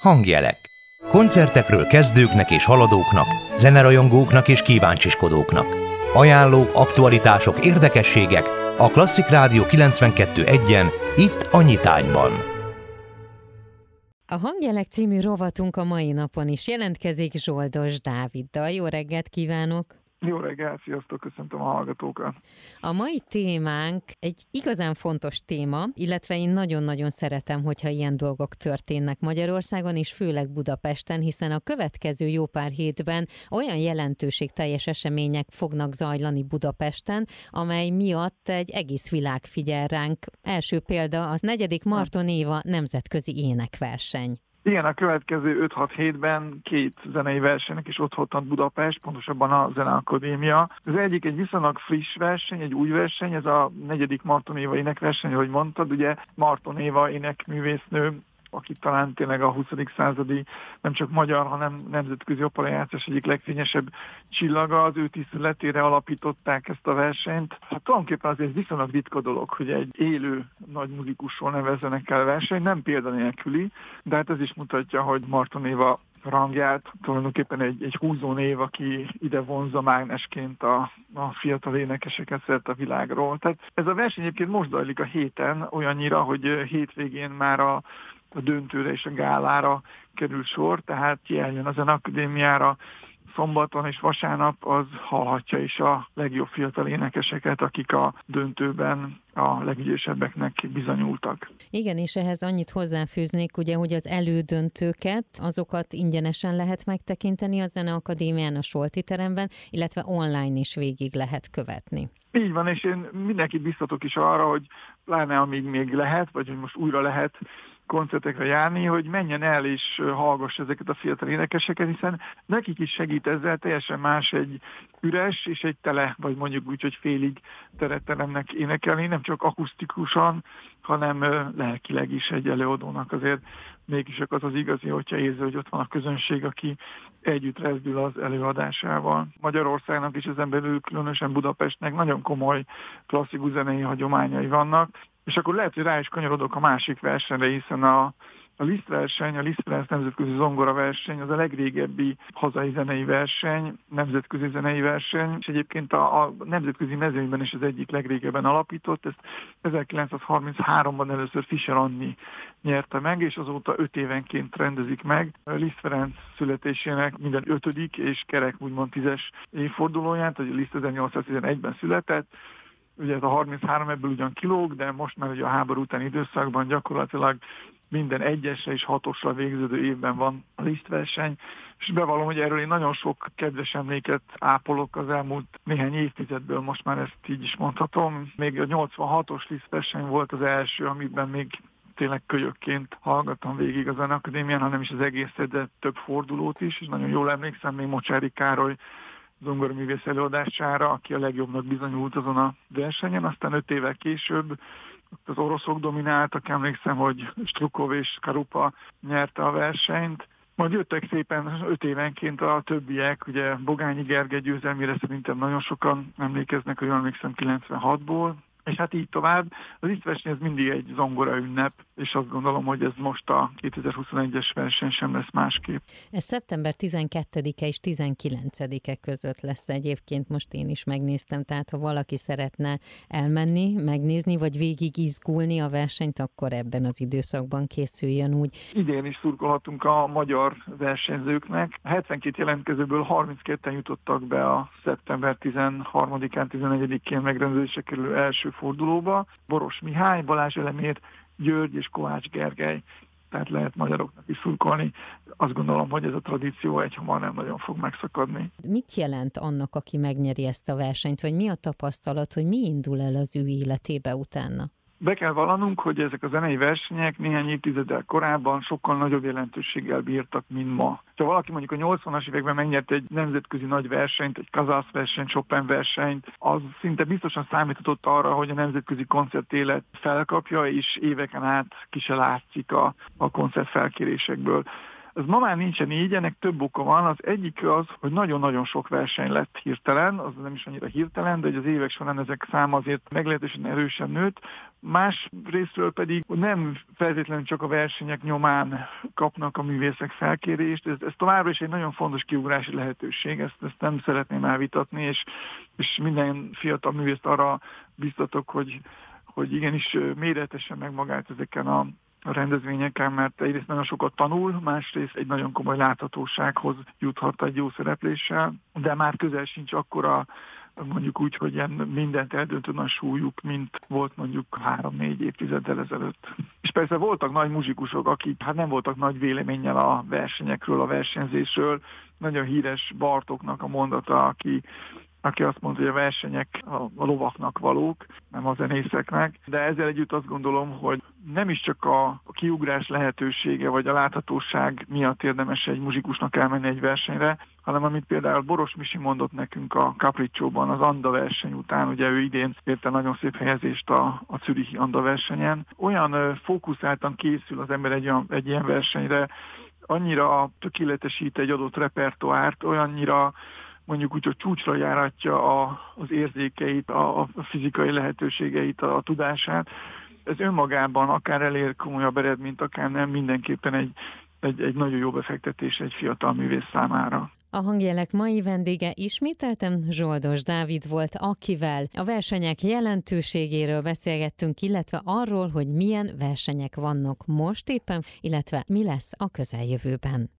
Hangjelek. Koncertekről kezdőknek és haladóknak, zenerajongóknak és kíváncsiskodóknak. Ajánlók, aktualitások, érdekességek a Klasszik Rádió 92.1-en, itt a Nyitányban. A Hangjelek című rovatunk a mai napon is jelentkezik Zsoldos Dáviddal. Jó reggelt kívánok! Jó reggelt, sziasztok, köszöntöm a hallgatókat. A mai témánk egy igazán fontos téma, illetve én nagyon-nagyon szeretem, hogyha ilyen dolgok történnek Magyarországon, és főleg Budapesten, hiszen a következő jó pár hétben olyan jelentőség teljes események fognak zajlani Budapesten, amely miatt egy egész világ figyel ránk. Első példa az negyedik Marton Éva nemzetközi énekverseny. Igen, a következő 5-6 hétben két zenei versenynek is ott ad Budapest, pontosabban a Zeneakadémia. Az egyik egy viszonylag friss verseny, egy új verseny, ez a negyedik Marton Éva énekverseny, ahogy mondtad, ugye Marton Éva énekművésznő aki talán tényleg a 20. századi nem csak magyar, hanem nemzetközi operajátszás egyik legfényesebb csillaga, az ő tiszteletére alapították ezt a versenyt. Hát tulajdonképpen azért viszonylag ritka dolog, hogy egy élő nagy muzikusról nevezzenek el verseny, nem példanélküli, de hát ez is mutatja, hogy Marton Éva rangját, tulajdonképpen egy, egy húzó név, aki ide vonza mágnesként a, a fiatal énekeseket szert a világról. Tehát ez a verseny egyébként most zajlik a héten, olyannyira, hogy hétvégén már a a döntőre és a gálára kerül sor, tehát ki eljön az akadémiára szombaton és vasárnap, az hallhatja is a legjobb fiatal énekeseket, akik a döntőben a legügyesebbeknek bizonyultak. Igen, és ehhez annyit hozzáfűznék, ugye, hogy az elődöntőket, azokat ingyenesen lehet megtekinteni a Zeneakadémián, a Solti teremben, illetve online is végig lehet követni. Így van, és én mindenkit biztatok is arra, hogy pláne amíg még lehet, vagy hogy most újra lehet koncertekre járni, hogy menjen el és hallgass ezeket a fiatal énekeseket, hiszen nekik is segít ezzel teljesen más egy üres és egy tele, vagy mondjuk úgy, hogy félig teretteremnek énekelni, nem csak akusztikusan, hanem lelkileg is egy előadónak azért mégis az az igazi, hogyha érzi, hogy ott van a közönség, aki együtt rezdül az előadásával. Magyarországnak is ezen belül, különösen Budapestnek nagyon komoly klasszikus zenei hagyományai vannak, és akkor lehet, hogy rá is kanyarodok a másik versenyre, hiszen a, a Liszt verseny, a Liszt Ferenc nemzetközi zongora verseny, az a legrégebbi hazai zenei verseny, nemzetközi zenei verseny, és egyébként a, a nemzetközi mezőnyben is az egyik legrégebben alapított, ezt 1933-ban először Fischer Anni nyerte meg, és azóta öt évenként rendezik meg. Liszt Ferenc születésének minden ötödik és kerek úgymond tízes évfordulóját, hogy Liszt 1811-ben született, ugye ez a 33 ebből ugyan kilóg, de most már ugye a háború utáni időszakban gyakorlatilag minden egyesre és hatosra végződő évben van a lisztverseny, és bevallom, hogy erről én nagyon sok kedves emléket ápolok az elmúlt néhány évtizedből, most már ezt így is mondhatom. Még a 86-os lisztverseny volt az első, amiben még tényleg kölyökként hallgattam végig az akadémián, hanem is az egészet, de több fordulót is, és nagyon jól emlékszem még Mocsári Károly zongoraművész előadására, aki a legjobbnak bizonyult azon a versenyen, aztán öt évvel később az oroszok domináltak, emlékszem, hogy Strukov és Karupa nyerte a versenyt, majd jöttek szépen öt évenként a többiek, ugye Bogányi Gergely győzelmére szerintem nagyon sokan emlékeznek, hogy emlékszem 96-ból, és hát így tovább. Az itt verseny ez mindig egy zongora ünnep, és azt gondolom, hogy ez most a 2021-es verseny sem lesz másképp. Ez szeptember 12-e és 19-e között lesz egyébként, most én is megnéztem, tehát ha valaki szeretne elmenni, megnézni, vagy végig izgulni a versenyt, akkor ebben az időszakban készüljön úgy. Idén is szurkolhatunk a magyar versenyzőknek. A 72 jelentkezőből 32-en jutottak be a szeptember 13-án, 14-én megrendezésre kerülő első fordulóba. Boros Mihály, Balázs Elemér, György és Kovács Gergely tehát lehet magyaroknak is szurkolni. Azt gondolom, hogy ez a tradíció egyhamar nem nagyon fog megszakadni. Mit jelent annak, aki megnyeri ezt a versenyt, vagy mi a tapasztalat, hogy mi indul el az ő életébe utána? Be kell vallanunk, hogy ezek a zenei versenyek néhány évtizeddel korábban sokkal nagyobb jelentőséggel bírtak, mint ma. Ha valaki mondjuk a 80-as években megnyert egy nemzetközi nagy versenyt, egy kazász versenyt, Chopin versenyt, az szinte biztosan számíthatott arra, hogy a nemzetközi koncertélet felkapja, és éveken át ki se látszik a, a koncertfelkérésekből. Ez ma már nincsen így, ennek több oka van. Az egyik az, hogy nagyon-nagyon sok verseny lett hirtelen, az nem is annyira hirtelen, de az évek során ezek száma azért meglehetősen erősen nőtt. Más részről pedig nem feltétlenül csak a versenyek nyomán kapnak a művészek felkérést, ez, ez továbbra is egy nagyon fontos kiugrási lehetőség, ezt, ezt nem szeretném elvitatni, és, és minden fiatal művészt arra biztatok, hogy, hogy igenis méretesen meg magát ezeken a a rendezvényeken, mert egyrészt nagyon sokat tanul, másrészt egy nagyon komoly láthatósághoz juthat egy jó szerepléssel, de már közel sincs akkora mondjuk úgy, hogy ilyen mindent eldöntő nagy súlyuk, mint volt mondjuk három-négy évtizeddel ezelőtt. És persze voltak nagy muzsikusok, akik hát nem voltak nagy véleménnyel a versenyekről, a versenyzésről. Nagyon híres Bartoknak a mondata, aki aki azt mondta, hogy a versenyek a lovaknak valók, nem a zenészeknek, de ezzel együtt azt gondolom, hogy nem is csak a kiugrás lehetősége vagy a láthatóság miatt érdemes egy muzsikusnak elmenni egy versenyre, hanem amit például Boros Misi mondott nekünk a Capriccio-ban az Anda verseny után, ugye ő idén érte nagyon szép helyezést a, a Zürichi Anda versenyen. Olyan fókuszáltan készül az ember egy, egy ilyen versenyre, annyira tökéletesít egy adott repertoárt, olyannyira mondjuk úgy, hogy csúcsra járatja a, az érzékeit, a, a fizikai lehetőségeit, a, a tudását. Ez önmagában akár elér komolyabb eredményt, akár nem, mindenképpen egy, egy, egy nagyon jó befektetés egy fiatal művész számára. A hangjelek mai vendége ismételten Zsoldos Dávid volt, akivel a versenyek jelentőségéről beszélgettünk, illetve arról, hogy milyen versenyek vannak most éppen, illetve mi lesz a közeljövőben.